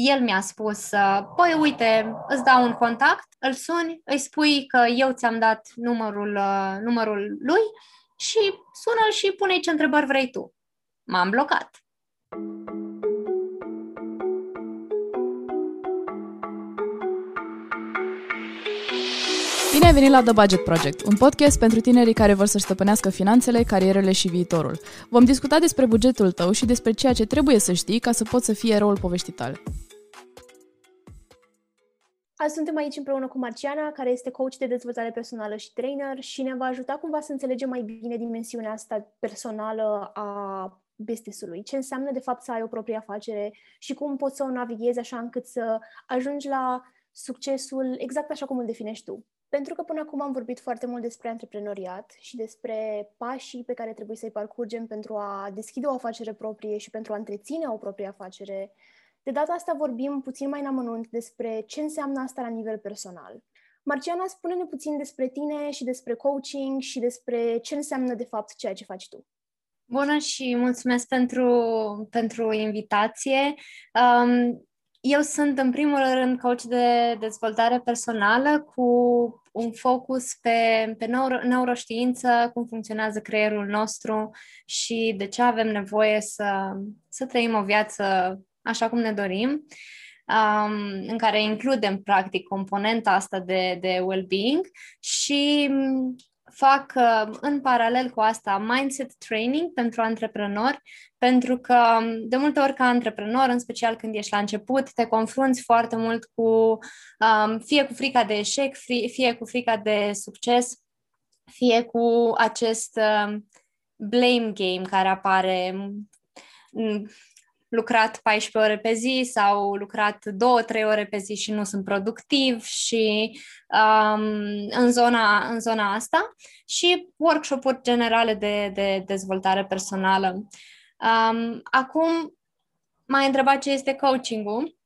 el mi-a spus, păi uite, îți dau un contact, îl suni, îi spui că eu ți-am dat numărul, numărul lui și sună și pune ce întrebări vrei tu. M-am blocat. Bine ai venit la The Budget Project, un podcast pentru tinerii care vor să-și stăpânească finanțele, carierele și viitorul. Vom discuta despre bugetul tău și despre ceea ce trebuie să știi ca să poți să fii eroul poveștii tale. Azi suntem aici împreună cu Marciana, care este coach de dezvoltare personală și trainer și ne va ajuta cumva să înțelegem mai bine dimensiunea asta personală a business-ului. Ce înseamnă de fapt să ai o proprie afacere și cum poți să o navighezi așa încât să ajungi la succesul exact așa cum îl definești tu. Pentru că până acum am vorbit foarte mult despre antreprenoriat și despre pașii pe care trebuie să-i parcurgem pentru a deschide o afacere proprie și pentru a întreține o proprie afacere. De data asta vorbim puțin mai în amănunt despre ce înseamnă asta la nivel personal. Marciana, spune-ne puțin despre tine și despre coaching și despre ce înseamnă de fapt ceea ce faci tu. Bună și mulțumesc pentru, pentru invitație. Um, eu sunt, în primul rând, coach de dezvoltare personală cu un focus pe, pe neuro, neuroștiință, cum funcționează creierul nostru și de ce avem nevoie să, să trăim o viață așa cum ne dorim, um, în care includem, practic, componenta asta de, de well-being și fac uh, în paralel cu asta mindset training pentru antreprenori, pentru că um, de multe ori ca antreprenor, în special când ești la început, te confrunți foarte mult cu um, fie cu frica de eșec, fie, fie cu frica de succes, fie cu acest uh, blame game care apare lucrat 14 ore pe zi sau lucrat 2-3 ore pe zi și nu sunt productiv și um, în, zona, în zona asta și workshop-uri generale de, de dezvoltare personală. Um, acum m-ai întrebat ce este coaching-ul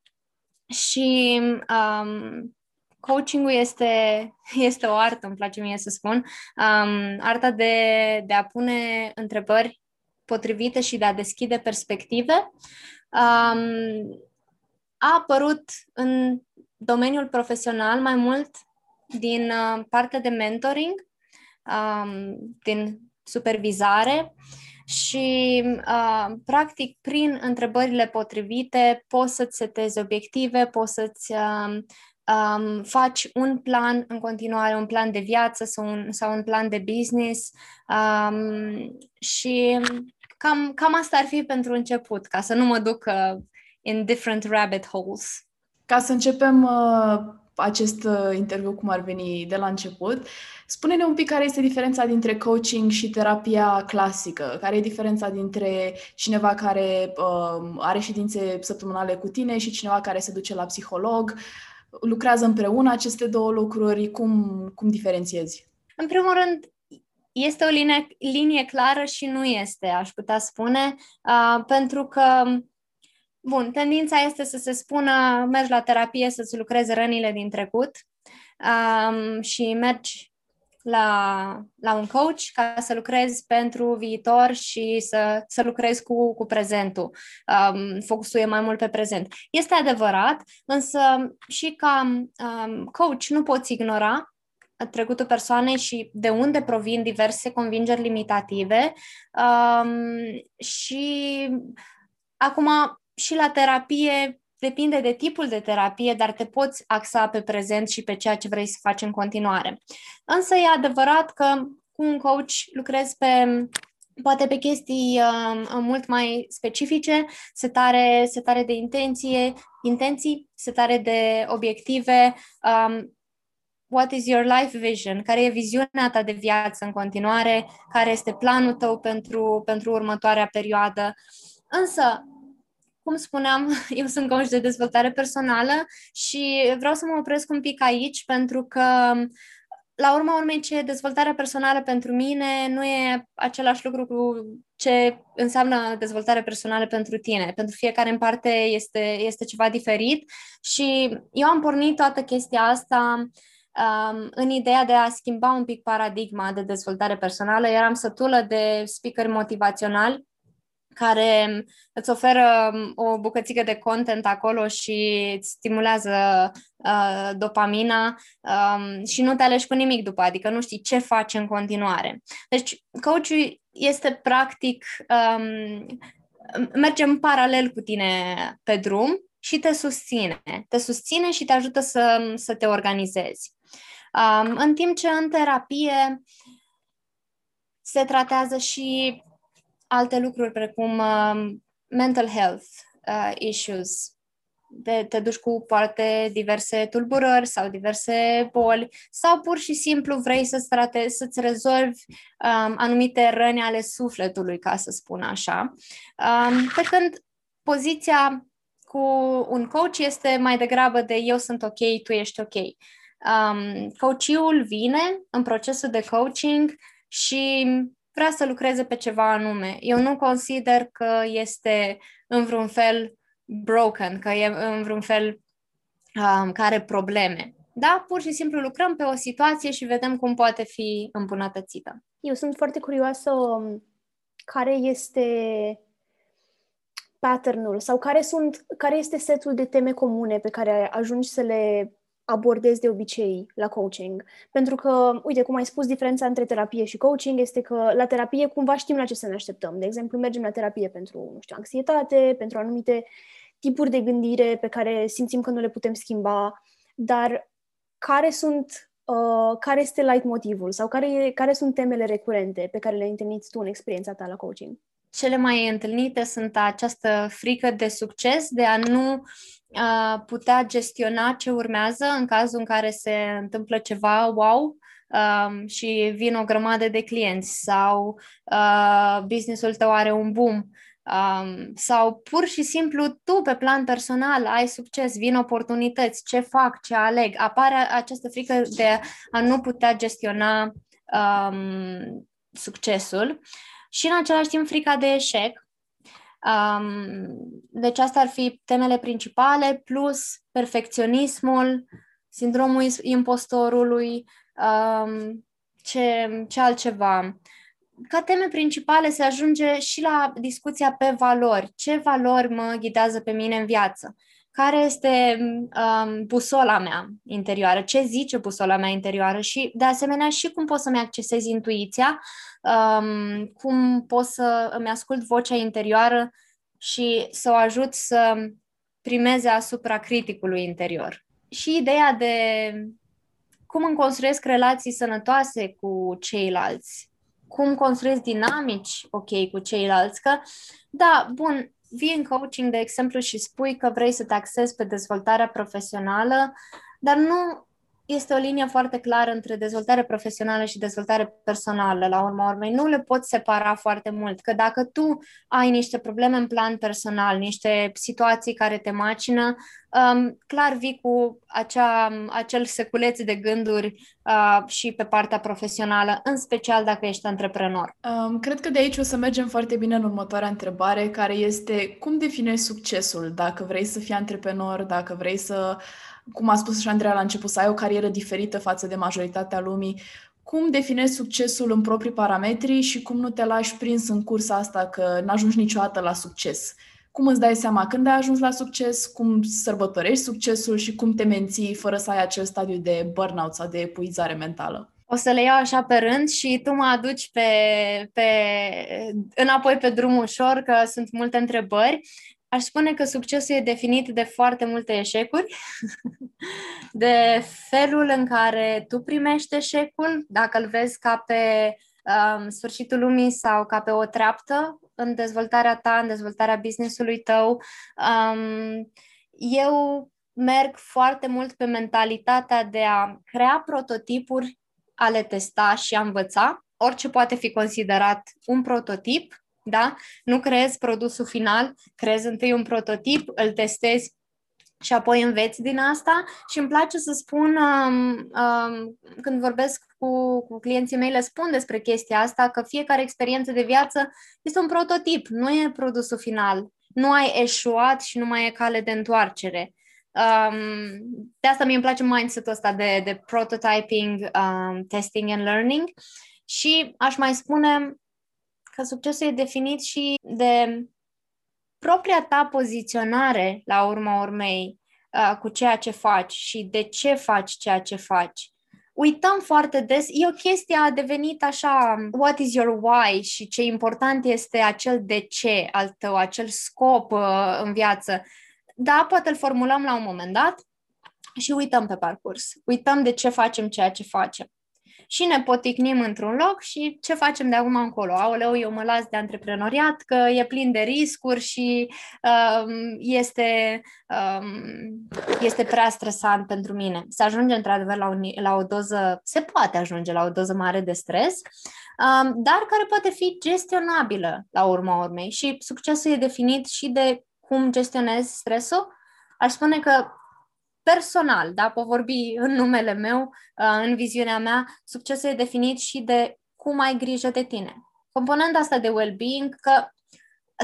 și um, coaching-ul este, este o artă, îmi place mie să spun, um, arta de, de a pune întrebări potrivite și de a deschide perspective, um, a apărut în domeniul profesional mai mult din uh, partea de mentoring, um, din supervizare și, uh, practic, prin întrebările potrivite poți să-ți setezi obiective, poți să-ți uh, um, faci un plan în continuare, un plan de viață sau un, sau un plan de business um, și cam, cam asta ar fi pentru început, ca să nu mă duc uh, in different rabbit holes. Ca să începem uh, acest uh, interviu cum ar veni de la început, spune-ne un pic care este diferența dintre coaching și terapia clasică, care e diferența dintre cineva care uh, are ședințe săptămânale cu tine și cineva care se duce la psiholog. Lucrează împreună aceste două lucruri? Cum, cum diferențiezi? În primul rând, este o linie, linie clară și nu este, aș putea spune, uh, pentru că, bun, tendința este să se spună mergi la terapie să-ți lucrezi rănile din trecut um, și mergi la, la un coach ca să lucrezi pentru viitor și să, să lucrezi cu, cu prezentul. Um, focusul e mai mult pe prezent. Este adevărat, însă și ca um, coach nu poți ignora trecutul persoanei și de unde provin diverse convingeri limitative. Um, și acum și la terapie depinde de tipul de terapie, dar te poți axa pe prezent și pe ceea ce vrei să faci în continuare. Însă e adevărat că cu un coach lucrezi pe poate pe chestii uh, mult mai specifice, setare, setare de intenție, intenții, setare de obiective, um, what is your life vision, care e viziunea ta de viață în continuare, care este planul tău pentru, pentru următoarea perioadă. Însă, cum spuneam, eu sunt coach de dezvoltare personală și vreau să mă opresc un pic aici pentru că la urma urmei ce dezvoltare personală pentru mine nu e același lucru cu ce înseamnă dezvoltare personală pentru tine. Pentru fiecare în parte este, este ceva diferit și eu am pornit toată chestia asta um, în ideea de a schimba un pic paradigma de dezvoltare personală. Eram sătulă de speaker motivaționali care îți oferă um, o bucățică de content acolo și îți stimulează uh, dopamina um, și nu te alegi cu nimic după, adică nu știi ce faci în continuare. Deci, coachul este practic, um, merge în paralel cu tine pe drum și te susține. Te susține și te ajută să, să te organizezi. Um, în timp ce în terapie se tratează și alte lucruri precum uh, mental health uh, issues. De, te duci cu poate diverse tulburări sau diverse boli sau pur și simplu vrei să-ți, trate, să-ți rezolvi um, anumite răni ale sufletului, ca să spun așa. Um, pe când poziția cu un coach este mai degrabă de eu sunt ok, tu ești ok. Um, coachul vine în procesul de coaching și vrea să lucreze pe ceva anume. Eu nu consider că este în vreun fel broken, că e în vreun fel um, care are probleme. Da, pur și simplu lucrăm pe o situație și vedem cum poate fi îmbunătățită. Eu sunt foarte curioasă um, care este patternul sau care, sunt, care este setul de teme comune pe care ajungi să le abordez de obicei la coaching. Pentru că, uite, cum ai spus, diferența între terapie și coaching este că la terapie cumva știm la ce să ne așteptăm. De exemplu, mergem la terapie pentru, nu știu, anxietate, pentru anumite tipuri de gândire pe care simțim că nu le putem schimba, dar care sunt Uh, care este light motivul sau care, care sunt temele recurente pe care le-ai întâlnit tu în experiența ta la coaching? Cele mai întâlnite sunt această frică de succes, de a nu putea gestiona ce urmează în cazul în care se întâmplă ceva wow um, și vin o grămadă de clienți sau uh, businessul tău are un boom um, sau pur și simplu tu pe plan personal ai succes, vin oportunități, ce fac, ce aleg, apare această frică de a nu putea gestiona um, succesul și în același timp frica de eșec Um, deci astea ar fi temele principale, plus perfecționismul, sindromul impostorului, um, ce, ce altceva. Ca teme principale se ajunge și la discuția pe valori. Ce valori mă ghidează pe mine în viață? Care este um, busola mea interioară? Ce zice busola mea interioară? Și, de asemenea, și cum pot să-mi accesez intuiția um, cum pot să îmi ascult vocea interioară și să o ajut să primeze asupra criticului interior. Și ideea de cum îmi construiesc relații sănătoase cu ceilalți, cum construiesc dinamici ok cu ceilalți, că, da, bun, vii în coaching, de exemplu, și spui că vrei să te axezi pe dezvoltarea profesională, dar nu este o linie foarte clară între dezvoltare profesională și dezvoltare personală, la urma urmei. Nu le poți separa foarte mult, că dacă tu ai niște probleme în plan personal, niște situații care te macină, um, clar vii cu acea, acel seculeț de gânduri uh, și pe partea profesională, în special dacă ești antreprenor. Um, cred că de aici o să mergem foarte bine în următoarea întrebare, care este cum definești succesul? Dacă vrei să fii antreprenor, dacă vrei să cum a spus și Andreea la început, să ai o carieră diferită față de majoritatea lumii, cum definezi succesul în proprii parametri și cum nu te lași prins în cursa asta că n-ajungi niciodată la succes? Cum îți dai seama când ai ajuns la succes, cum sărbătorești succesul și cum te menții fără să ai acel stadiu de burnout sau de epuizare mentală? O să le iau așa pe rând și tu mă aduci pe, pe, înapoi pe drum ușor, că sunt multe întrebări. Aș spune că succesul e definit de foarte multe eșecuri, de felul în care tu primești eșecul, dacă îl vezi ca pe um, sfârșitul lumii sau ca pe o treaptă în dezvoltarea ta, în dezvoltarea businessului tău. Um, eu merg foarte mult pe mentalitatea de a crea prototipuri, a le testa și a învăța. Orice poate fi considerat un prototip da? Nu creezi produsul final, creezi întâi un prototip, îl testezi și apoi înveți din asta și îmi place să spun, um, um, când vorbesc cu, cu clienții mei, le spun despre chestia asta, că fiecare experiență de viață este un prototip, nu e produsul final. Nu ai eșuat și nu mai e cale de întoarcere. Um, de asta mi îmi place mindset-ul ăsta de, de prototyping, um, testing and learning și aș mai spune că succesul e definit și de propria ta poziționare, la urma urmei, uh, cu ceea ce faci și de ce faci ceea ce faci. Uităm foarte des, e o chestie a devenit așa, what is your why și ce important este acel de ce al tău, acel scop uh, în viață. Da, poate îl formulăm la un moment dat și uităm pe parcurs. Uităm de ce facem ceea ce facem și ne poticnim într-un loc și ce facem de acum încolo? Aoleu, eu mă las de antreprenoriat că e plin de riscuri și um, este, um, este prea stresant pentru mine. Se ajunge într-adevăr la, un, la o doză, se poate ajunge la o doză mare de stres, um, dar care poate fi gestionabilă la urma urmei și succesul e definit și de cum gestionezi stresul. Aș spune că personal, da, pot vorbi în numele meu, uh, în viziunea mea, succesul e definit și de cum ai grijă de tine. Componenta asta de well-being, că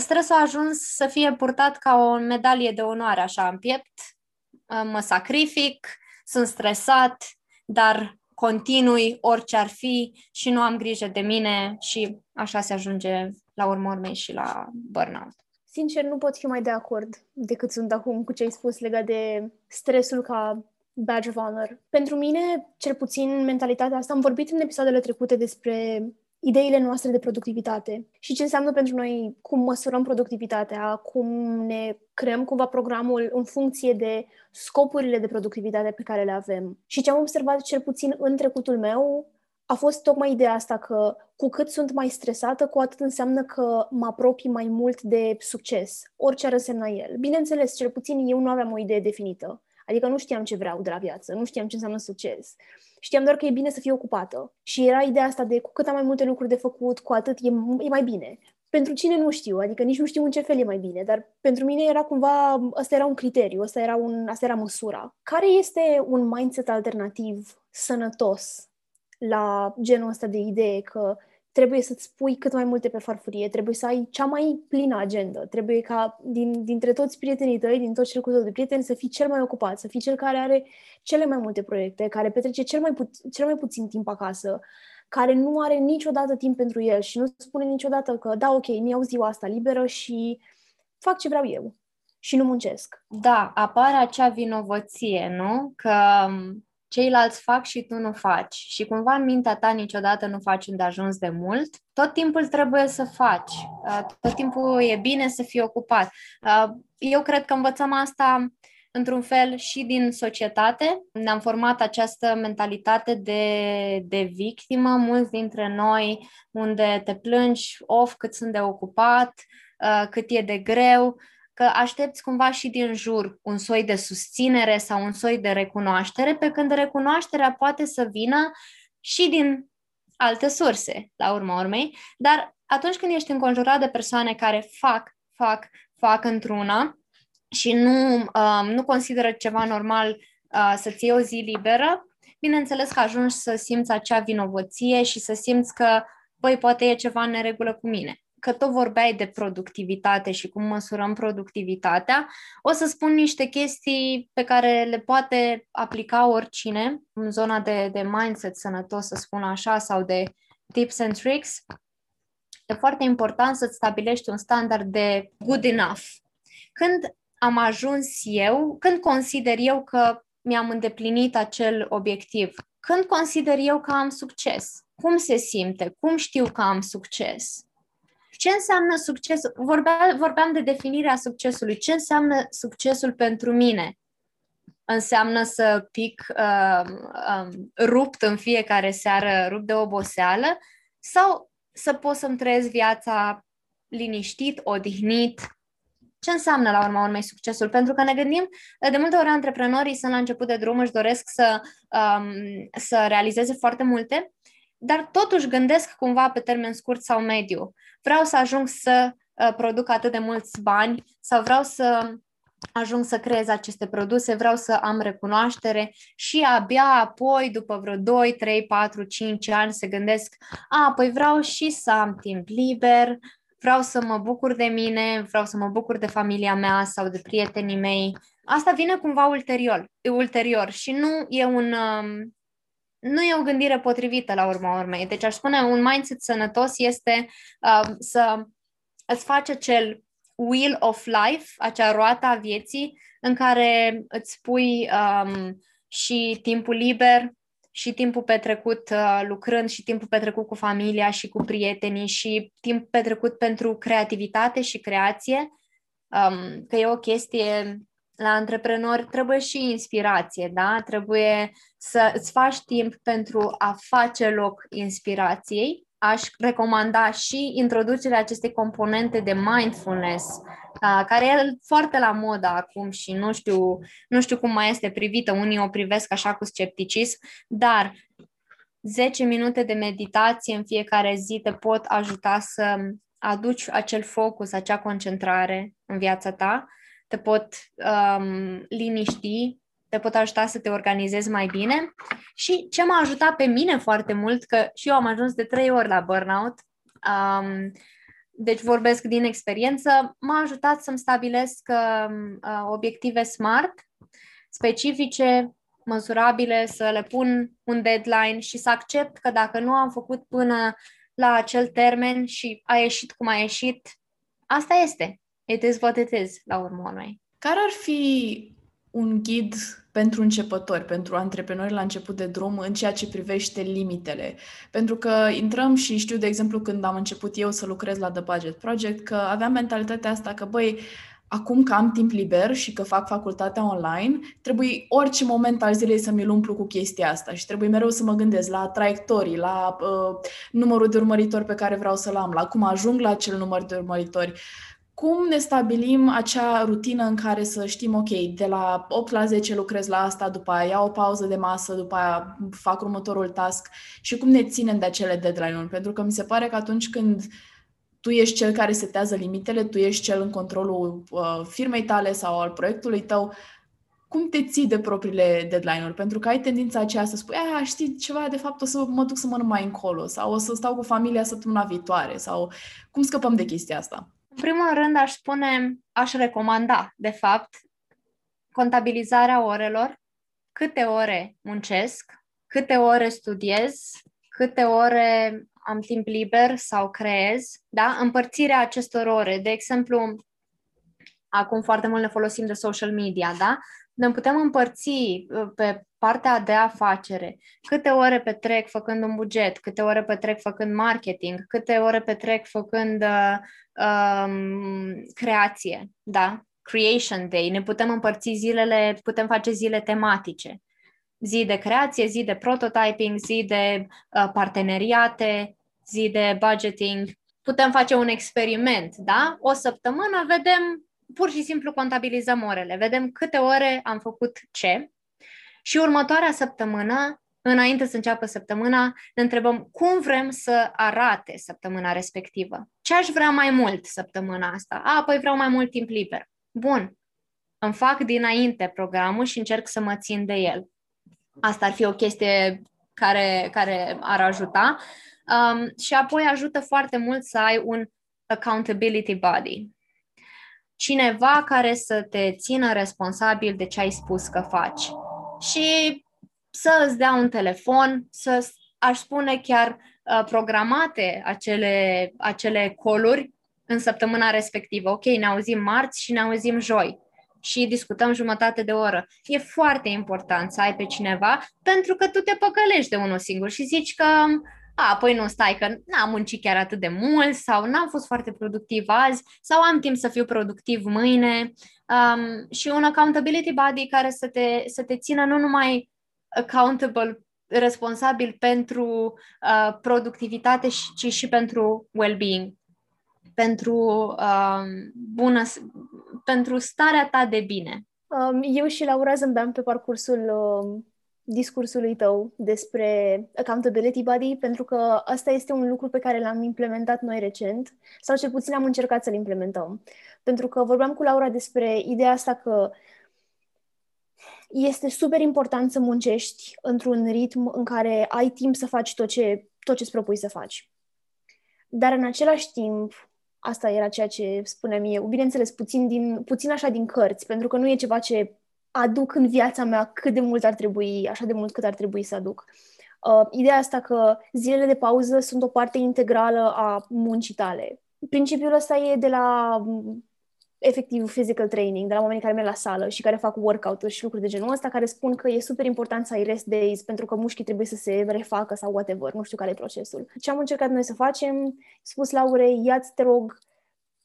stresul a ajuns să fie purtat ca o medalie de onoare, așa, în piept, uh, mă sacrific, sunt stresat, dar continui orice ar fi și nu am grijă de mine și așa se ajunge la urmă urmei și la burnout. Sincer, nu pot fi mai de acord decât sunt acum cu ce ai spus legat de stresul ca badge of honor. Pentru mine, cel puțin, mentalitatea asta, am vorbit în episoadele trecute despre ideile noastre de productivitate și ce înseamnă pentru noi cum măsurăm productivitatea, cum ne creăm cumva programul în funcție de scopurile de productivitate pe care le avem. Și ce am observat cel puțin în trecutul meu a fost tocmai ideea asta că cu cât sunt mai stresată, cu atât înseamnă că mă apropii mai mult de succes, orice ar însemna el. Bineînțeles, cel puțin eu nu aveam o idee definită. Adică nu știam ce vreau de la viață, nu știam ce înseamnă succes. Știam doar că e bine să fiu ocupată. Și era ideea asta de cu cât am mai multe lucruri de făcut, cu atât e, e mai bine. Pentru cine nu știu, adică nici nu știu în ce fel e mai bine, dar pentru mine era cumva, ăsta era un criteriu, ăsta era, un, asta era măsura. Care este un mindset alternativ sănătos la genul ăsta de idee că trebuie să-ți pui cât mai multe pe farfurie, trebuie să ai cea mai plină agendă, trebuie ca din, dintre toți prietenii tăi, din tot cercul tău de prieteni, să fii cel mai ocupat, să fii cel care are cele mai multe proiecte, care petrece cel mai, pu- cel mai puțin timp acasă, care nu are niciodată timp pentru el și nu spune niciodată că da, ok, mi-au ziua asta liberă și fac ce vreau eu și nu muncesc. Da, apare acea vinovăție, nu? Că ceilalți fac și tu nu faci și cumva în mintea ta niciodată nu faci unde ajuns de mult, tot timpul trebuie să faci, uh, tot timpul e bine să fii ocupat. Uh, eu cred că învățăm asta într-un fel și din societate. Ne-am format această mentalitate de, de victimă, mulți dintre noi, unde te plângi, of, cât sunt de ocupat, uh, cât e de greu, că aștepți cumva și din jur un soi de susținere sau un soi de recunoaștere, pe când recunoașterea poate să vină și din alte surse, la urma urmei, dar atunci când ești înconjurat de persoane care fac, fac, fac într-una și nu, um, nu consideră ceva normal uh, să-ți iei o zi liberă, bineînțeles că ajungi să simți acea vinovăție și să simți că, băi, poate e ceva în neregulă cu mine că tot vorbeai de productivitate și cum măsurăm productivitatea, o să spun niște chestii pe care le poate aplica oricine în zona de, de mindset sănătos, să spun așa, sau de tips and tricks. E foarte important să-ți stabilești un standard de good enough. Când am ajuns eu, când consider eu că mi-am îndeplinit acel obiectiv, când consider eu că am succes, cum se simte, cum știu că am succes, ce înseamnă succes? Vorbea, vorbeam de definirea succesului. Ce înseamnă succesul pentru mine? Înseamnă să pic uh, um, rupt în fiecare seară, rupt de oboseală, sau să pot să-mi trăiesc viața liniștit, odihnit, ce înseamnă la urma urmei succesul? Pentru că ne gândim, de multe ori antreprenorii sunt la început de drum, își doresc să, um, să realizeze foarte multe, dar totuși gândesc cumva pe termen scurt sau mediu. Vreau să ajung să uh, produc atât de mulți bani sau vreau să ajung să creez aceste produse, vreau să am recunoaștere și abia apoi, după vreo 2, 3, 4, 5 ani, se gândesc, a, păi vreau și să am timp liber, vreau să mă bucur de mine, vreau să mă bucur de familia mea sau de prietenii mei. Asta vine cumva ulterior, ulterior și nu e un, um, nu e o gândire potrivită la urma urmei. Deci aș spune un mindset sănătos este uh, să îți faci acel wheel of life, acea roată a vieții în care îți pui um, și timpul liber și timpul petrecut uh, lucrând și timpul petrecut cu familia și cu prietenii și timp petrecut pentru creativitate și creație, um, că e o chestie la antreprenori trebuie și inspirație, da? Trebuie să îți faci timp pentru a face loc inspirației. Aș recomanda și introducerea acestei componente de mindfulness, care e foarte la modă acum și nu știu, nu știu cum mai este privită, unii o privesc așa cu scepticism, dar 10 minute de meditație în fiecare zi te pot ajuta să aduci acel focus, acea concentrare în viața ta te pot um, liniști, te pot ajuta să te organizezi mai bine. Și ce m-a ajutat pe mine foarte mult, că și eu am ajuns de trei ori la burnout, um, deci vorbesc din experiență, m-a ajutat să-mi stabilesc um, uh, obiective SMART, specifice, măsurabile, să le pun un deadline și să accept că dacă nu am făcut până la acel termen și a ieșit cum a ieșit, asta este it is what it is, la urmă urmei. Care ar fi un ghid pentru începători, pentru antreprenori la început de drum în ceea ce privește limitele. Pentru că intrăm și știu, de exemplu, când am început eu să lucrez la The Budget Project, că aveam mentalitatea asta că, băi, acum că am timp liber și că fac facultatea online, trebuie orice moment al zilei să mi-l umplu cu chestia asta și trebuie mereu să mă gândesc la traiectorii, la uh, numărul de urmăritori pe care vreau să-l am, la cum ajung la acel număr de urmăritori. Uh, cum ne stabilim acea rutină în care să știm, ok, de la 8 la 10 lucrez la asta, după aia iau o pauză de masă, după aia fac următorul task și cum ne ținem de acele deadline-uri? Pentru că mi se pare că atunci când tu ești cel care setează limitele, tu ești cel în controlul uh, firmei tale sau al proiectului tău, cum te ții de propriile deadline-uri? Pentru că ai tendința aceea să spui, aia, știi ceva, de fapt o să mă duc să mănânc mai încolo sau o să stau cu familia săptămâna viitoare sau cum scăpăm de chestia asta? În primul rând, aș spune, aș recomanda, de fapt, contabilizarea orelor, câte ore muncesc, câte ore studiez, câte ore am timp liber sau creez, da? Împărțirea acestor ore. De exemplu, acum foarte mult ne folosim de social media, da? Ne putem împărți uh, pe partea de afacere, câte ore petrec făcând un buget, câte ore petrec făcând marketing, câte ore petrec făcând uh, um, creație, da? Creation Day. Ne putem împărți zilele, putem face zile tematice. Zi de creație, zi de prototyping, zi de uh, parteneriate, zi de budgeting. Putem face un experiment, da? O săptămână vedem, pur și simplu contabilizăm orele, vedem câte ore am făcut ce și următoarea săptămână înainte să înceapă săptămâna, ne întrebăm cum vrem să arate săptămâna respectivă. Ce aș vrea mai mult săptămâna asta? A, păi vreau mai mult timp liber. Bun. Îmi fac dinainte programul și încerc să mă țin de el. Asta ar fi o chestie care, care ar ajuta. Um, și apoi ajută foarte mult să ai un accountability body. Cineva care să te țină responsabil de ce ai spus că faci. Și să îți dea un telefon, să, aș spune chiar uh, programate acele, acele coluri în săptămâna respectivă. Ok, ne auzim marți și ne auzim joi și discutăm jumătate de oră. E foarte important să ai pe cineva pentru că tu te păcălești de unul singur și zici că a, păi nu, stai că n-am muncit chiar atât de mult sau n-am fost foarte productiv azi sau am timp să fiu productiv mâine um, și un accountability body care să te, să te țină nu numai accountable, responsabil pentru uh, productivitate, ci și pentru well-being, pentru uh, bună, pentru starea ta de bine. Um, eu și Laura zâmbeam pe parcursul uh, discursului tău despre accountability body, pentru că asta este un lucru pe care l-am implementat noi recent, sau cel puțin am încercat să-l implementăm. Pentru că vorbeam cu Laura despre ideea asta că este super important să muncești într-un ritm în care ai timp să faci tot ce tot ce îți propui să faci. Dar în același timp, asta era ceea ce spuneam eu, bineînțeles, puțin, din, puțin așa din cărți, pentru că nu e ceva ce aduc în viața mea cât de mult ar trebui, așa de mult cât ar trebui să aduc. Uh, ideea asta că zilele de pauză sunt o parte integrală a muncii tale. Principiul ăsta e de la efectiv physical training, de la oamenii care merg la sală și care fac workout-uri și lucruri de genul ăsta, care spun că e super important să ai rest days pentru că mușchii trebuie să se refacă sau whatever, nu știu care e procesul. Ce am încercat noi să facem, spus Laurei, ia-ți, te rog,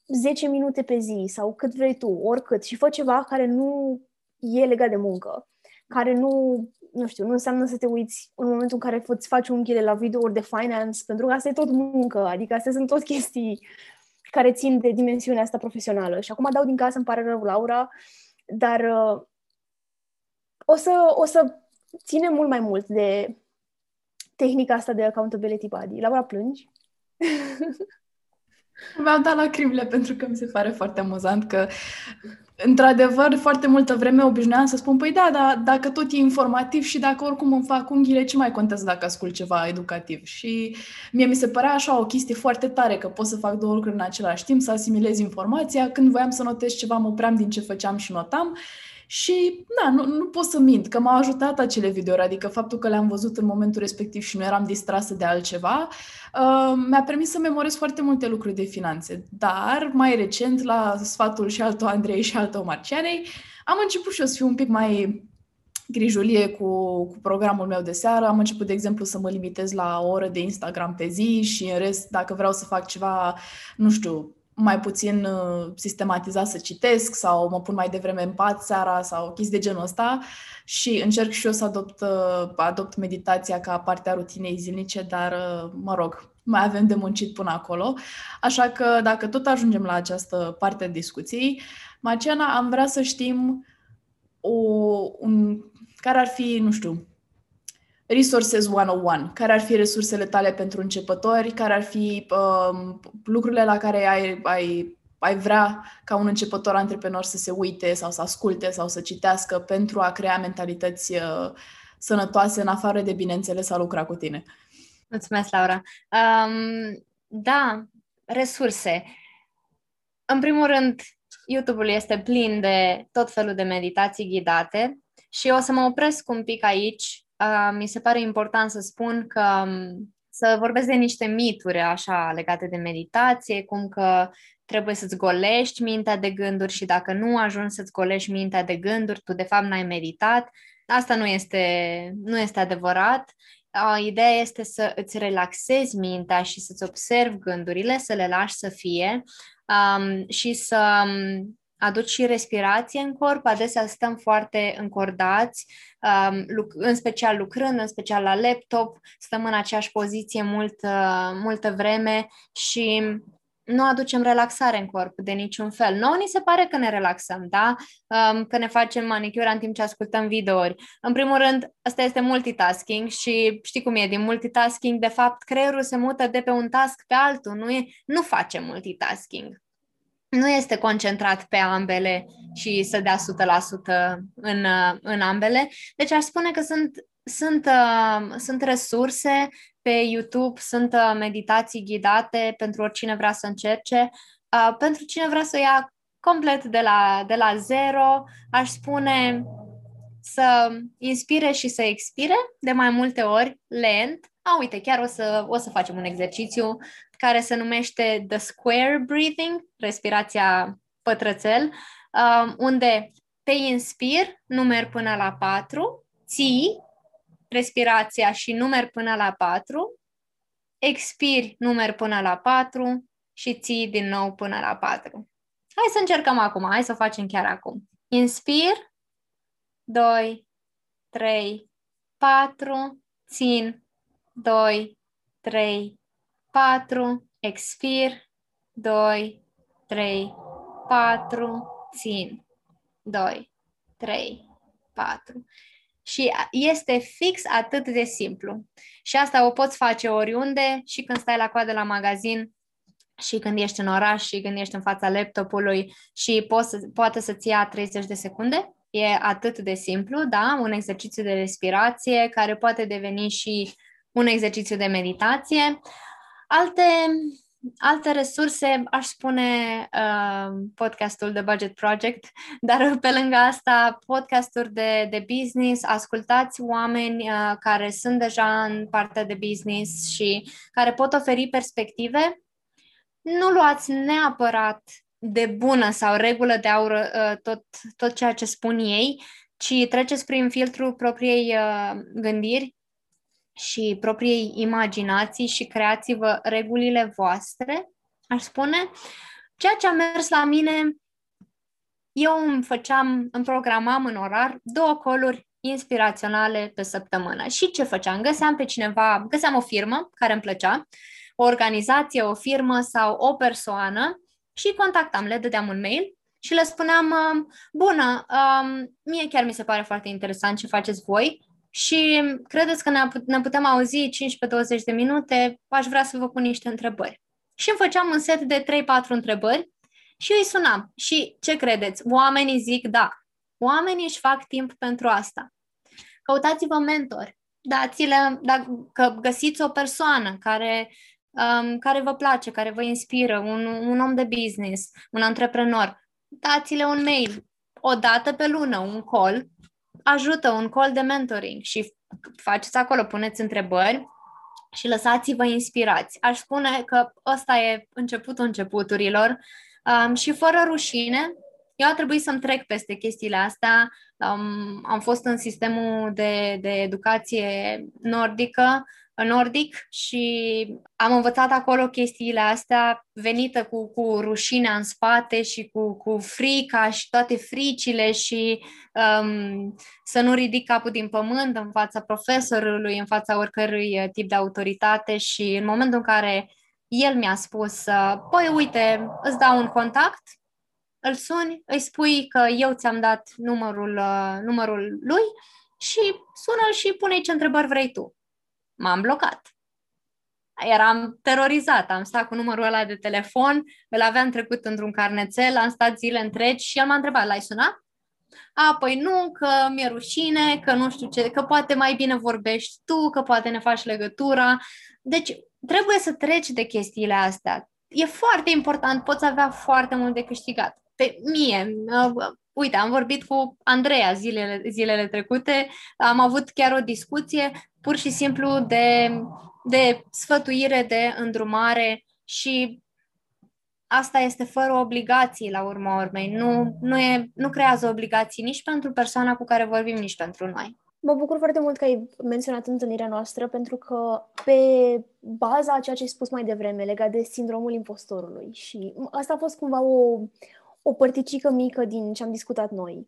10 minute pe zi sau cât vrei tu, oricât, și fă ceva care nu e legat de muncă, care nu, nu știu, nu înseamnă să te uiți în momentul în care îți faci unghiile la videouri de finance, pentru că asta e tot muncă, adică astea sunt tot chestii care țin de dimensiunea asta profesională. Și acum dau din casă, îmi pare rău, Laura, dar uh, o, să, o să ține mult mai mult de tehnica asta de accountability body. Laura, plângi? Mi-au dat lacrimile pentru că mi se pare foarte amuzant că într-adevăr, foarte multă vreme obișnuiam să spun, păi da, da, dacă tot e informativ și dacă oricum îmi fac unghiile, ce mai contează dacă ascult ceva educativ? Și mie mi se părea așa o chestie foarte tare, că pot să fac două lucruri în același timp, să asimilez informația. Când voiam să notez ceva, mă opream din ce făceam și notam. Și, da, nu, nu pot să mint că m-au ajutat acele videouri, adică faptul că le-am văzut în momentul respectiv și nu eram distrasă de altceva, uh, mi-a permis să memorez foarte multe lucruri de finanțe. Dar, mai recent, la sfatul și altul Andrei și altul Marcianei, am început și eu să fiu un pic mai grijulie cu, cu programul meu de seară. Am început, de exemplu, să mă limitez la o oră de Instagram pe zi și în rest, dacă vreau să fac ceva, nu știu, mai puțin uh, sistematizat să citesc sau mă pun mai devreme în pat seara sau chestii de genul ăsta și încerc și eu să adopt, uh, adopt meditația ca parte a rutinei zilnice, dar, uh, mă rog, mai avem de muncit până acolo. Așa că dacă tot ajungem la această parte a discuției, Maciana, am vrea să știm o, un, care ar fi, nu știu, Resources 101. Care ar fi resursele tale pentru începători? Care ar fi uh, lucrurile la care ai, ai, ai vrea ca un începător antreprenor să se uite sau să asculte sau să citească pentru a crea mentalități uh, sănătoase în afară de, bineînțeles, a lucra cu tine? Mulțumesc, Laura. Um, da, resurse. În primul rând, YouTube-ul este plin de tot felul de meditații ghidate și o să mă opresc un pic aici mi se pare important să spun că să vorbesc de niște mituri așa legate de meditație, cum că trebuie să-ți golești mintea de gânduri și dacă nu ajungi să-ți golești mintea de gânduri, tu de fapt n-ai meditat. Asta nu este, nu este adevărat. Ideea este să îți relaxezi mintea și să-ți observi gândurile, să le lași să fie um, și să aduci și respirație în corp. Adesea stăm foarte încordați, um, în special lucrând, în special la laptop, stăm în aceeași poziție mult, uh, multă vreme și nu aducem relaxare în corp de niciun fel. Noi ni se pare că ne relaxăm, da? Um, că ne facem manicura în timp ce ascultăm videouri. În primul rând, asta este multitasking și știi cum e, din multitasking, de fapt, creierul se mută de pe un task pe altul, nu, e, nu face multitasking nu este concentrat pe ambele și să dea 100% în, în ambele. Deci aș spune că sunt, sunt, uh, sunt resurse pe YouTube, sunt uh, meditații ghidate pentru oricine vrea să încerce. Uh, pentru cine vrea să ia complet de la, de la zero, aș spune să inspire și să expire de mai multe ori, lent. A, uite, chiar o să, o să facem un exercițiu care se numește The Square Breathing, respirația pătrățel, um, unde te inspir, numeri până la 4, ții respirația și numeri până la 4, expiri numeri până la 4 și ții din nou până la 4. Hai să încercăm acum, hai să o facem chiar acum. Inspir, 2, 3, 4, țin, 2, 3, 4, expir, 2, 3, 4, țin, 2, 3, 4. Și este fix atât de simplu. Și asta o poți face oriunde și când stai la coadă la magazin și când ești în oraș și când ești în fața laptopului și poți să, poate să-ți ia 30 de secunde. E atât de simplu, da? Un exercițiu de respirație care poate deveni și un exercițiu de meditație. Alte, alte resurse, aș spune uh, podcastul The Budget Project, dar pe lângă asta, podcasturi de, de business, ascultați oameni uh, care sunt deja în partea de business și care pot oferi perspective. Nu luați neapărat de bună sau regulă de aur uh, tot, tot ceea ce spun ei, ci treceți prin filtrul propriei uh, gândiri și propriei imaginații și creați-vă regulile voastre, aș spune. Ceea ce a mers la mine, eu îmi făceam, îmi programam în orar două coluri inspiraționale pe săptămână. Și ce făceam? Găseam pe cineva, găseam o firmă care îmi plăcea, o organizație, o firmă sau o persoană și contactam, le dădeam un mail și le spuneam, bună, um, mie chiar mi se pare foarte interesant ce faceți voi, și credeți că ne putem auzi 15-20 de minute? Aș vrea să vă pun niște întrebări. Și îmi făceam un set de 3-4 întrebări și îi sunam. Și ce credeți? Oamenii zic da. Oamenii își fac timp pentru asta. Căutați-vă mentori. Dați-le, dacă găsiți o persoană care, um, care vă place, care vă inspiră, un, un om de business, un antreprenor, dați-le un mail o dată pe lună, un call ajută, un call de mentoring și faceți acolo, puneți întrebări și lăsați-vă inspirați. Aș spune că ăsta e începutul începuturilor um, și fără rușine, eu a trebuit să-mi trec peste chestiile astea. Um, am fost în sistemul de, de educație nordică nordic și am învățat acolo chestiile astea venită cu, cu rușinea în spate și cu, cu frica și toate fricile și um, să nu ridic capul din pământ în fața profesorului, în fața oricărui uh, tip de autoritate și în momentul în care el mi-a spus, uh, păi uite, îți dau un contact, îl suni, îi spui că eu ți-am dat numărul, uh, numărul lui și sună-l și pune ce întrebări vrei tu m-am blocat. Eram terorizat, am stat cu numărul ăla de telefon, îl aveam trecut într-un carnețel, am stat zile întregi și el m-a întrebat, l-ai sunat? A, păi nu, că mi-e rușine, că nu știu ce, că poate mai bine vorbești tu, că poate ne faci legătura. Deci trebuie să treci de chestiile astea. E foarte important, poți avea foarte mult de câștigat. Pe mie, uh, uite, am vorbit cu Andreea zilele, zilele trecute, am avut chiar o discuție pur și simplu de, de sfătuire, de îndrumare și asta este fără obligații la urma urmei. Nu, nu, e, nu creează obligații nici pentru persoana cu care vorbim, nici pentru noi. Mă bucur foarte mult că ai menționat întâlnirea noastră, pentru că pe baza a ceea ce ai spus mai devreme, legat de sindromul impostorului, și asta a fost cumva o, o părticică mică din ce am discutat noi.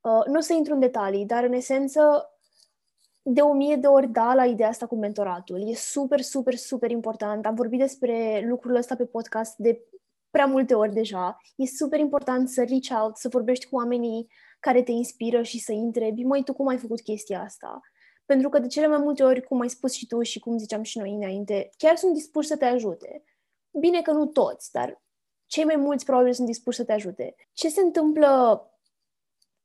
Uh, nu o să intru în detalii, dar în esență de o mie de ori da la ideea asta cu mentoratul. E super, super, super important. Am vorbit despre lucrul ăsta pe podcast de prea multe ori deja. E super important să reach out, să vorbești cu oamenii care te inspiră și să-i întrebi, măi, tu cum ai făcut chestia asta? Pentru că de cele mai multe ori, cum ai spus și tu și cum ziceam și noi înainte, chiar sunt dispuși să te ajute. Bine că nu toți, dar cei mai mulți probabil sunt dispuși să te ajute. Ce se întâmplă,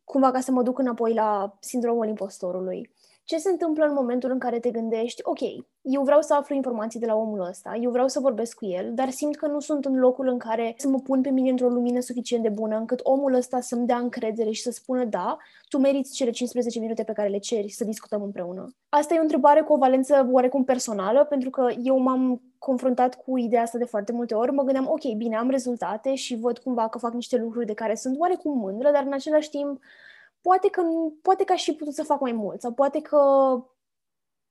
cumva ca să mă duc înapoi la sindromul impostorului? Ce se întâmplă în momentul în care te gândești, ok, eu vreau să aflu informații de la omul ăsta, eu vreau să vorbesc cu el, dar simt că nu sunt în locul în care să mă pun pe mine într-o lumină suficient de bună încât omul ăsta să-mi dea încredere și să spună da, tu meriți cele 15 minute pe care le ceri să discutăm împreună. Asta e o întrebare cu o valență oarecum personală, pentru că eu m-am confruntat cu ideea asta de foarte multe ori, mă gândeam, ok, bine, am rezultate și văd cumva că fac niște lucruri de care sunt oarecum mândră, dar în același timp poate că, poate că aș fi putut să fac mai mult sau poate că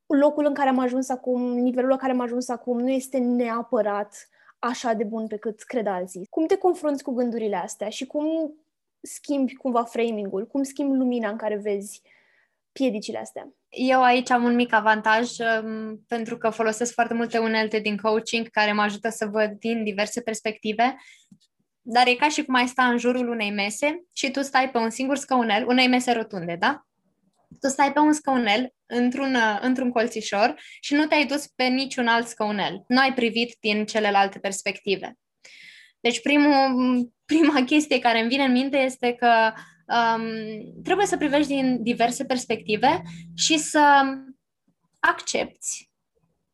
locul în care am ajuns acum, nivelul la care am ajuns acum nu este neapărat așa de bun pe cât cred alții. Cum te confrunți cu gândurile astea și cum schimbi cumva framing-ul, cum schimbi lumina în care vezi piedicile astea? Eu aici am un mic avantaj um, pentru că folosesc foarte multe unelte din coaching care mă ajută să văd din diverse perspective dar e ca și cum ai sta în jurul unei mese și tu stai pe un singur scaunel, unei mese rotunde, da? Tu stai pe un scaunel într-un, într-un colțișor și nu te-ai dus pe niciun alt scaunel. Nu ai privit din celelalte perspective. Deci primul, prima chestie care îmi vine în minte este că um, trebuie să privești din diverse perspective și să accepti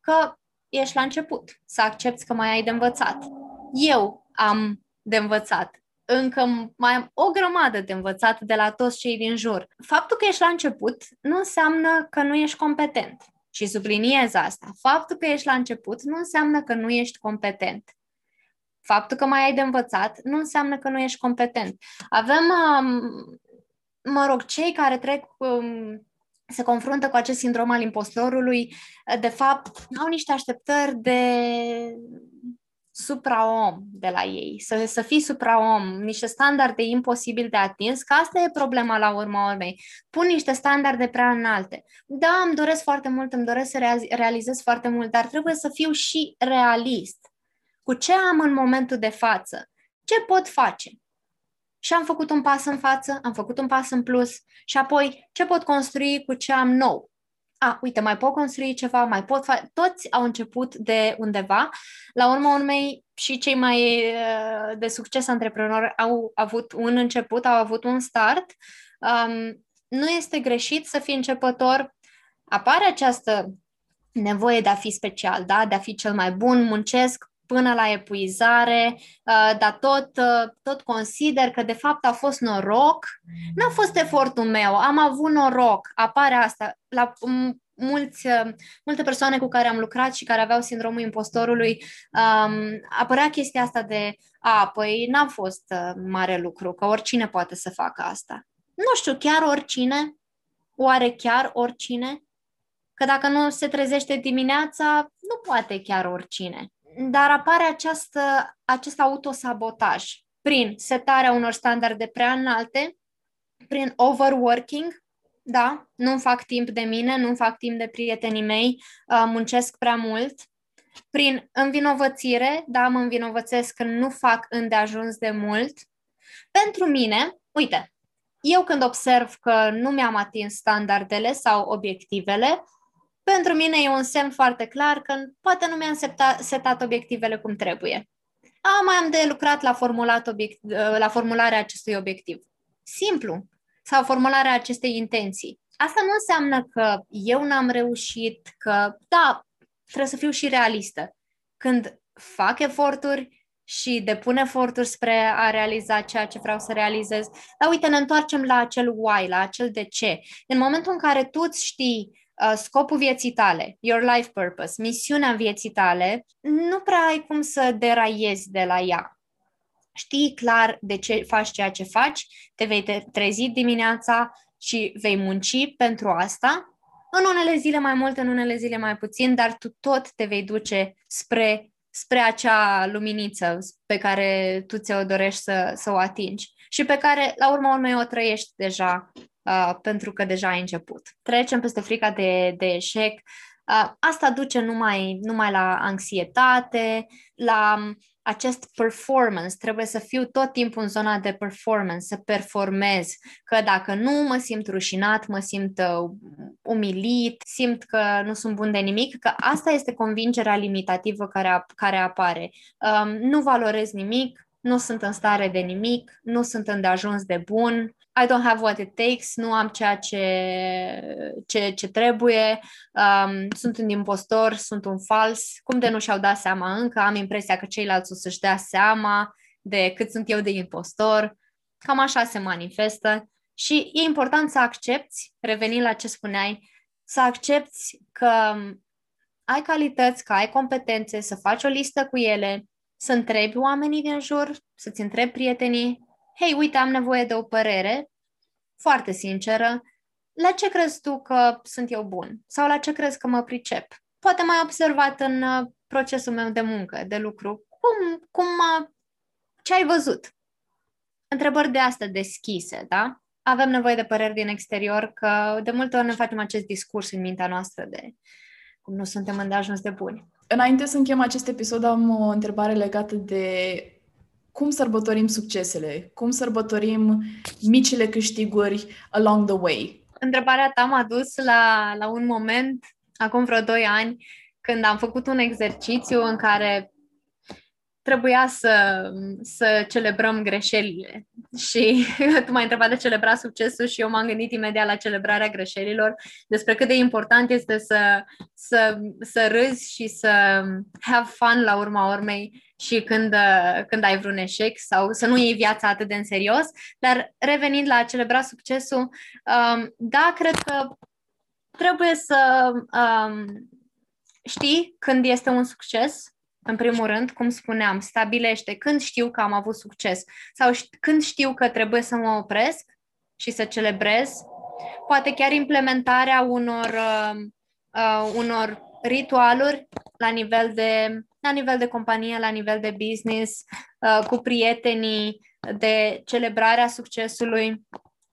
că ești la început, să accepti că mai ai de învățat. Eu am de învățat. Încă mai am o grămadă de învățat de la toți cei din jur. Faptul că ești la început nu înseamnă că nu ești competent. Și subliniez asta. Faptul că ești la început nu înseamnă că nu ești competent. Faptul că mai ai de învățat nu înseamnă că nu ești competent. Avem, um, mă rog, cei care trec um, se confruntă cu acest sindrom al impostorului, de fapt, au niște așteptări de supraom de la ei, să, să fii supraom, niște standarde imposibil de atins, că asta e problema la urma urmei. Pun niște standarde prea înalte. Da, îmi doresc foarte mult, îmi doresc să realizez foarte mult, dar trebuie să fiu și realist. Cu ce am în momentul de față? Ce pot face? Și am făcut un pas în față, am făcut un pas în plus și apoi ce pot construi cu ce am nou? A, uite, mai pot construi ceva, mai pot face... Toți au început de undeva. La urma urmei, și cei mai uh, de succes antreprenori au avut un început, au avut un start. Um, nu este greșit să fii începător. Apare această nevoie de a fi special, da? de a fi cel mai bun, muncesc, până la epuizare, uh, dar tot, uh, tot consider că de fapt a fost noroc. N-a fost efortul meu, am avut noroc. Apare asta la mulți, uh, multe persoane cu care am lucrat și care aveau sindromul impostorului, um, apărea chestia asta de, a, păi n-a fost mare lucru, că oricine poate să facă asta. Nu știu, chiar oricine? Oare chiar oricine? Că dacă nu se trezește dimineața, nu poate chiar oricine dar apare această, acest autosabotaj prin setarea unor standarde prea înalte, prin overworking, da, nu fac timp de mine, nu fac timp de prietenii mei, uh, muncesc prea mult, prin învinovățire, da, mă învinovățesc că nu fac îndeajuns de mult. Pentru mine, uite, eu când observ că nu mi-am atins standardele sau obiectivele, pentru mine e un semn foarte clar că poate nu mi-am setat, setat obiectivele cum trebuie. A, mai am de lucrat la, formulat obiect, la formularea acestui obiectiv. Simplu. Sau formularea acestei intenții. Asta nu înseamnă că eu n-am reușit, că, da, trebuie să fiu și realistă. Când fac eforturi și depun eforturi spre a realiza ceea ce vreau să realizez, dar uite, ne întoarcem la acel why, la acel de ce. În momentul în care tu îți știi uh, scopul vieții tale, your life purpose, misiunea vieții tale, nu prea ai cum să deraiezi de la ea. Știi clar de ce faci ceea ce faci, te vei trezi dimineața și vei munci pentru asta. În unele zile mai mult, în unele zile mai puțin, dar tu tot te vei duce spre, spre acea luminiță pe care tu ți-o dorești să, să o atingi și pe care, la urma urmei, o trăiești deja uh, pentru că deja ai început. Trecem peste frica de, de eșec. Uh, asta duce numai, numai la anxietate, la um, acest performance. Trebuie să fiu tot timpul în zona de performance, să performez. Că dacă nu mă simt rușinat, mă simt uh, umilit, simt că nu sunt bun de nimic, că asta este convingerea limitativă care, care apare. Um, nu valorez nimic, nu sunt în stare de nimic, nu sunt îndeajuns de bun, I don't have what it takes, nu am ceea ce, ce, ce trebuie, um, sunt un impostor, sunt un fals, cum de nu și-au dat seama încă, am impresia că ceilalți o să-și dea seama de cât sunt eu de impostor, cam așa se manifestă. Și e important să accepti, revenind la ce spuneai, să accepti că ai calități, că ai competențe, să faci o listă cu ele, să întrebi oamenii din jur, să-ți întrebi prietenii, hei, uite, am nevoie de o părere, foarte sinceră, la ce crezi tu că sunt eu bun? Sau la ce crezi că mă pricep? Poate mai observat în uh, procesul meu de muncă, de lucru. Cum, cum, ce ai văzut? Întrebări de asta deschise, da? Avem nevoie de păreri din exterior, că de multe ori ne facem acest discurs în mintea noastră de cum nu suntem îndeajuns de buni. Înainte să închem acest episod, am o întrebare legată de cum sărbătorim succesele, cum sărbătorim micile câștiguri along the way. Întrebarea ta m-a dus la, la un moment, acum vreo 2 ani, când am făcut un exercițiu în care trebuia să, să celebrăm greșelile. Și tu m-ai întrebat de celebra succesul și eu m-am gândit imediat la celebrarea greșelilor, despre cât de important este să, să, să râzi și să have fun la urma urmei și când, când ai vreun eșec sau să nu iei viața atât de în serios. Dar revenind la a celebra succesul, um, da, cred că trebuie să um, știi când este un succes în primul rând, cum spuneam, stabilește când știu că am avut succes sau când știu că trebuie să mă opresc și să celebrez. Poate chiar implementarea unor, uh, uh, unor ritualuri la nivel de la nivel de companie, la nivel de business, uh, cu prietenii, de celebrarea succesului,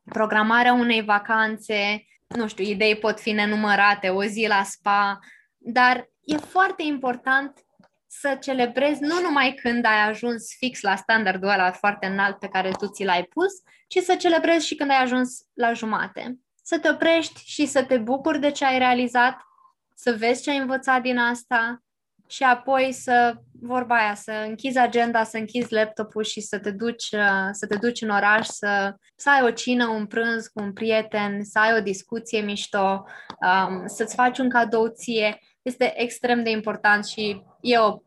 programarea unei vacanțe, nu știu, idei pot fi nenumărate, o zi la spa, dar e foarte important să celebrezi nu numai când ai ajuns fix la standardul ăla foarte înalt pe care tu ți l-ai pus, ci să celebrezi și când ai ajuns la jumate. Să te oprești și să te bucuri de ce ai realizat, să vezi ce ai învățat din asta și apoi să, vorba aia, să închizi agenda, să închizi laptopul și să te duci, să te duci în oraș, să, să ai o cină, un prânz cu un prieten, să ai o discuție mișto, um, să-ți faci un cadou ție. Este extrem de important și e o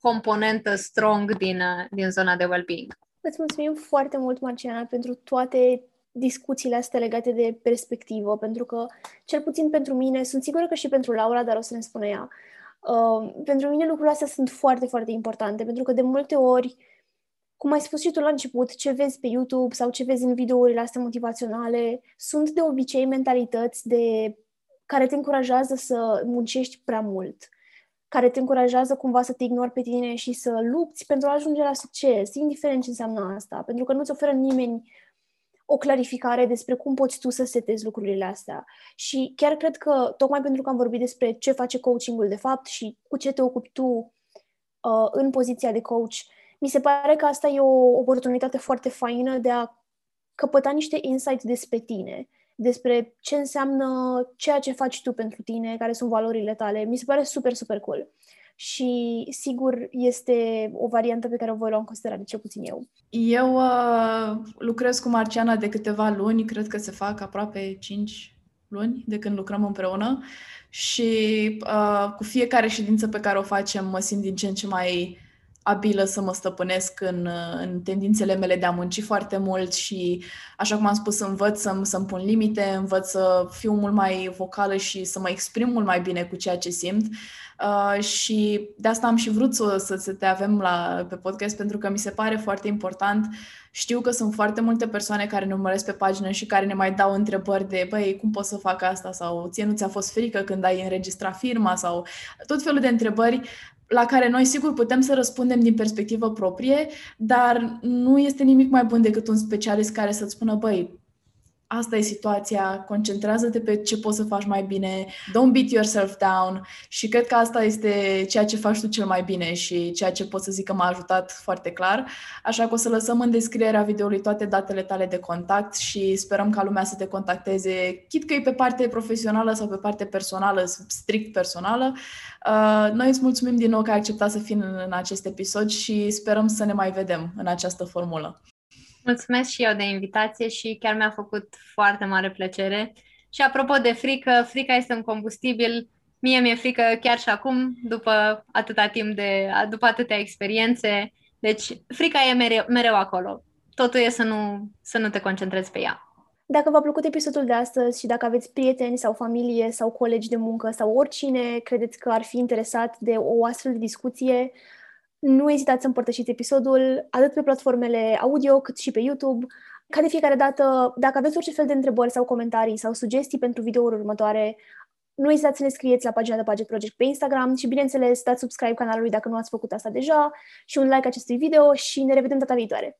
componentă strong din, uh, din zona de well-being. Îți mulțumim foarte mult, Marciana, pentru toate discuțiile astea legate de perspectivă, pentru că, cel puțin pentru mine, sunt sigură că și pentru Laura, dar o să ne spună ea, uh, pentru mine lucrurile astea sunt foarte, foarte importante, pentru că de multe ori, cum ai spus și tu la început, ce vezi pe YouTube sau ce vezi în videourile astea motivaționale, sunt de obicei mentalități de care te încurajează să muncești prea mult care te încurajează cumva să te ignori pe tine și să lupți pentru a ajunge la succes, indiferent ce înseamnă asta, pentru că nu-ți oferă nimeni o clarificare despre cum poți tu să setezi lucrurile astea. Și chiar cred că, tocmai pentru că am vorbit despre ce face coachingul de fapt și cu ce te ocupi tu uh, în poziția de coach, mi se pare că asta e o oportunitate foarte faină de a căpăta niște insight despre tine despre ce înseamnă ceea ce faci tu pentru tine, care sunt valorile tale. Mi se pare super, super cool. Și sigur este o variantă pe care o voi lua în considerare, cel puțin eu. Eu uh, lucrez cu Marciana de câteva luni, cred că se fac aproape 5 luni de când lucrăm împreună și uh, cu fiecare ședință pe care o facem mă simt din ce în ce mai abilă să mă stăpânesc în, în tendințele mele de a munci foarte mult și, așa cum am spus, învăț să-mi, să-mi pun limite, învăț să fiu mult mai vocală și să mă exprim mult mai bine cu ceea ce simt. Uh, și de asta am și vrut să, să, să te avem la, pe podcast, pentru că mi se pare foarte important. Știu că sunt foarte multe persoane care ne urmăresc pe pagină și care ne mai dau întrebări de, băi, cum pot să fac asta? Sau ție nu ți-a fost frică când ai înregistrat firma? Sau tot felul de întrebări la care noi sigur putem să răspundem din perspectivă proprie, dar nu este nimic mai bun decât un specialist care să-ți spună, băi, asta e situația, concentrează-te pe ce poți să faci mai bine, don't beat yourself down și cred că asta este ceea ce faci tu cel mai bine și ceea ce pot să zic că m-a ajutat foarte clar. Așa că o să lăsăm în descrierea videoului toate datele tale de contact și sperăm ca lumea să te contacteze, chit că e pe parte profesională sau pe parte personală, strict personală. Uh, noi îți mulțumim din nou că ai acceptat să fii în acest episod și sperăm să ne mai vedem în această formulă. Mulțumesc și eu de invitație și chiar mi-a făcut foarte mare plăcere. Și apropo de frică, frica este un combustibil. Mie mi-e frică chiar și acum, după atâta timp de, după atâtea experiențe. Deci frica e mereu, mereu acolo. Totul e să nu, să nu te concentrezi pe ea. Dacă v-a plăcut episodul de astăzi și dacă aveți prieteni sau familie sau colegi de muncă sau oricine credeți că ar fi interesat de o astfel de discuție, nu ezitați să împărtășiți episodul atât pe platformele audio cât și pe YouTube. Ca de fiecare dată, dacă aveți orice fel de întrebări sau comentarii sau sugestii pentru videouri următoare, nu ezitați să ne scrieți la pagina de Budget Project pe Instagram și, bineînțeles, dați subscribe canalului dacă nu ați făcut asta deja și un like acestui video și ne revedem data viitoare.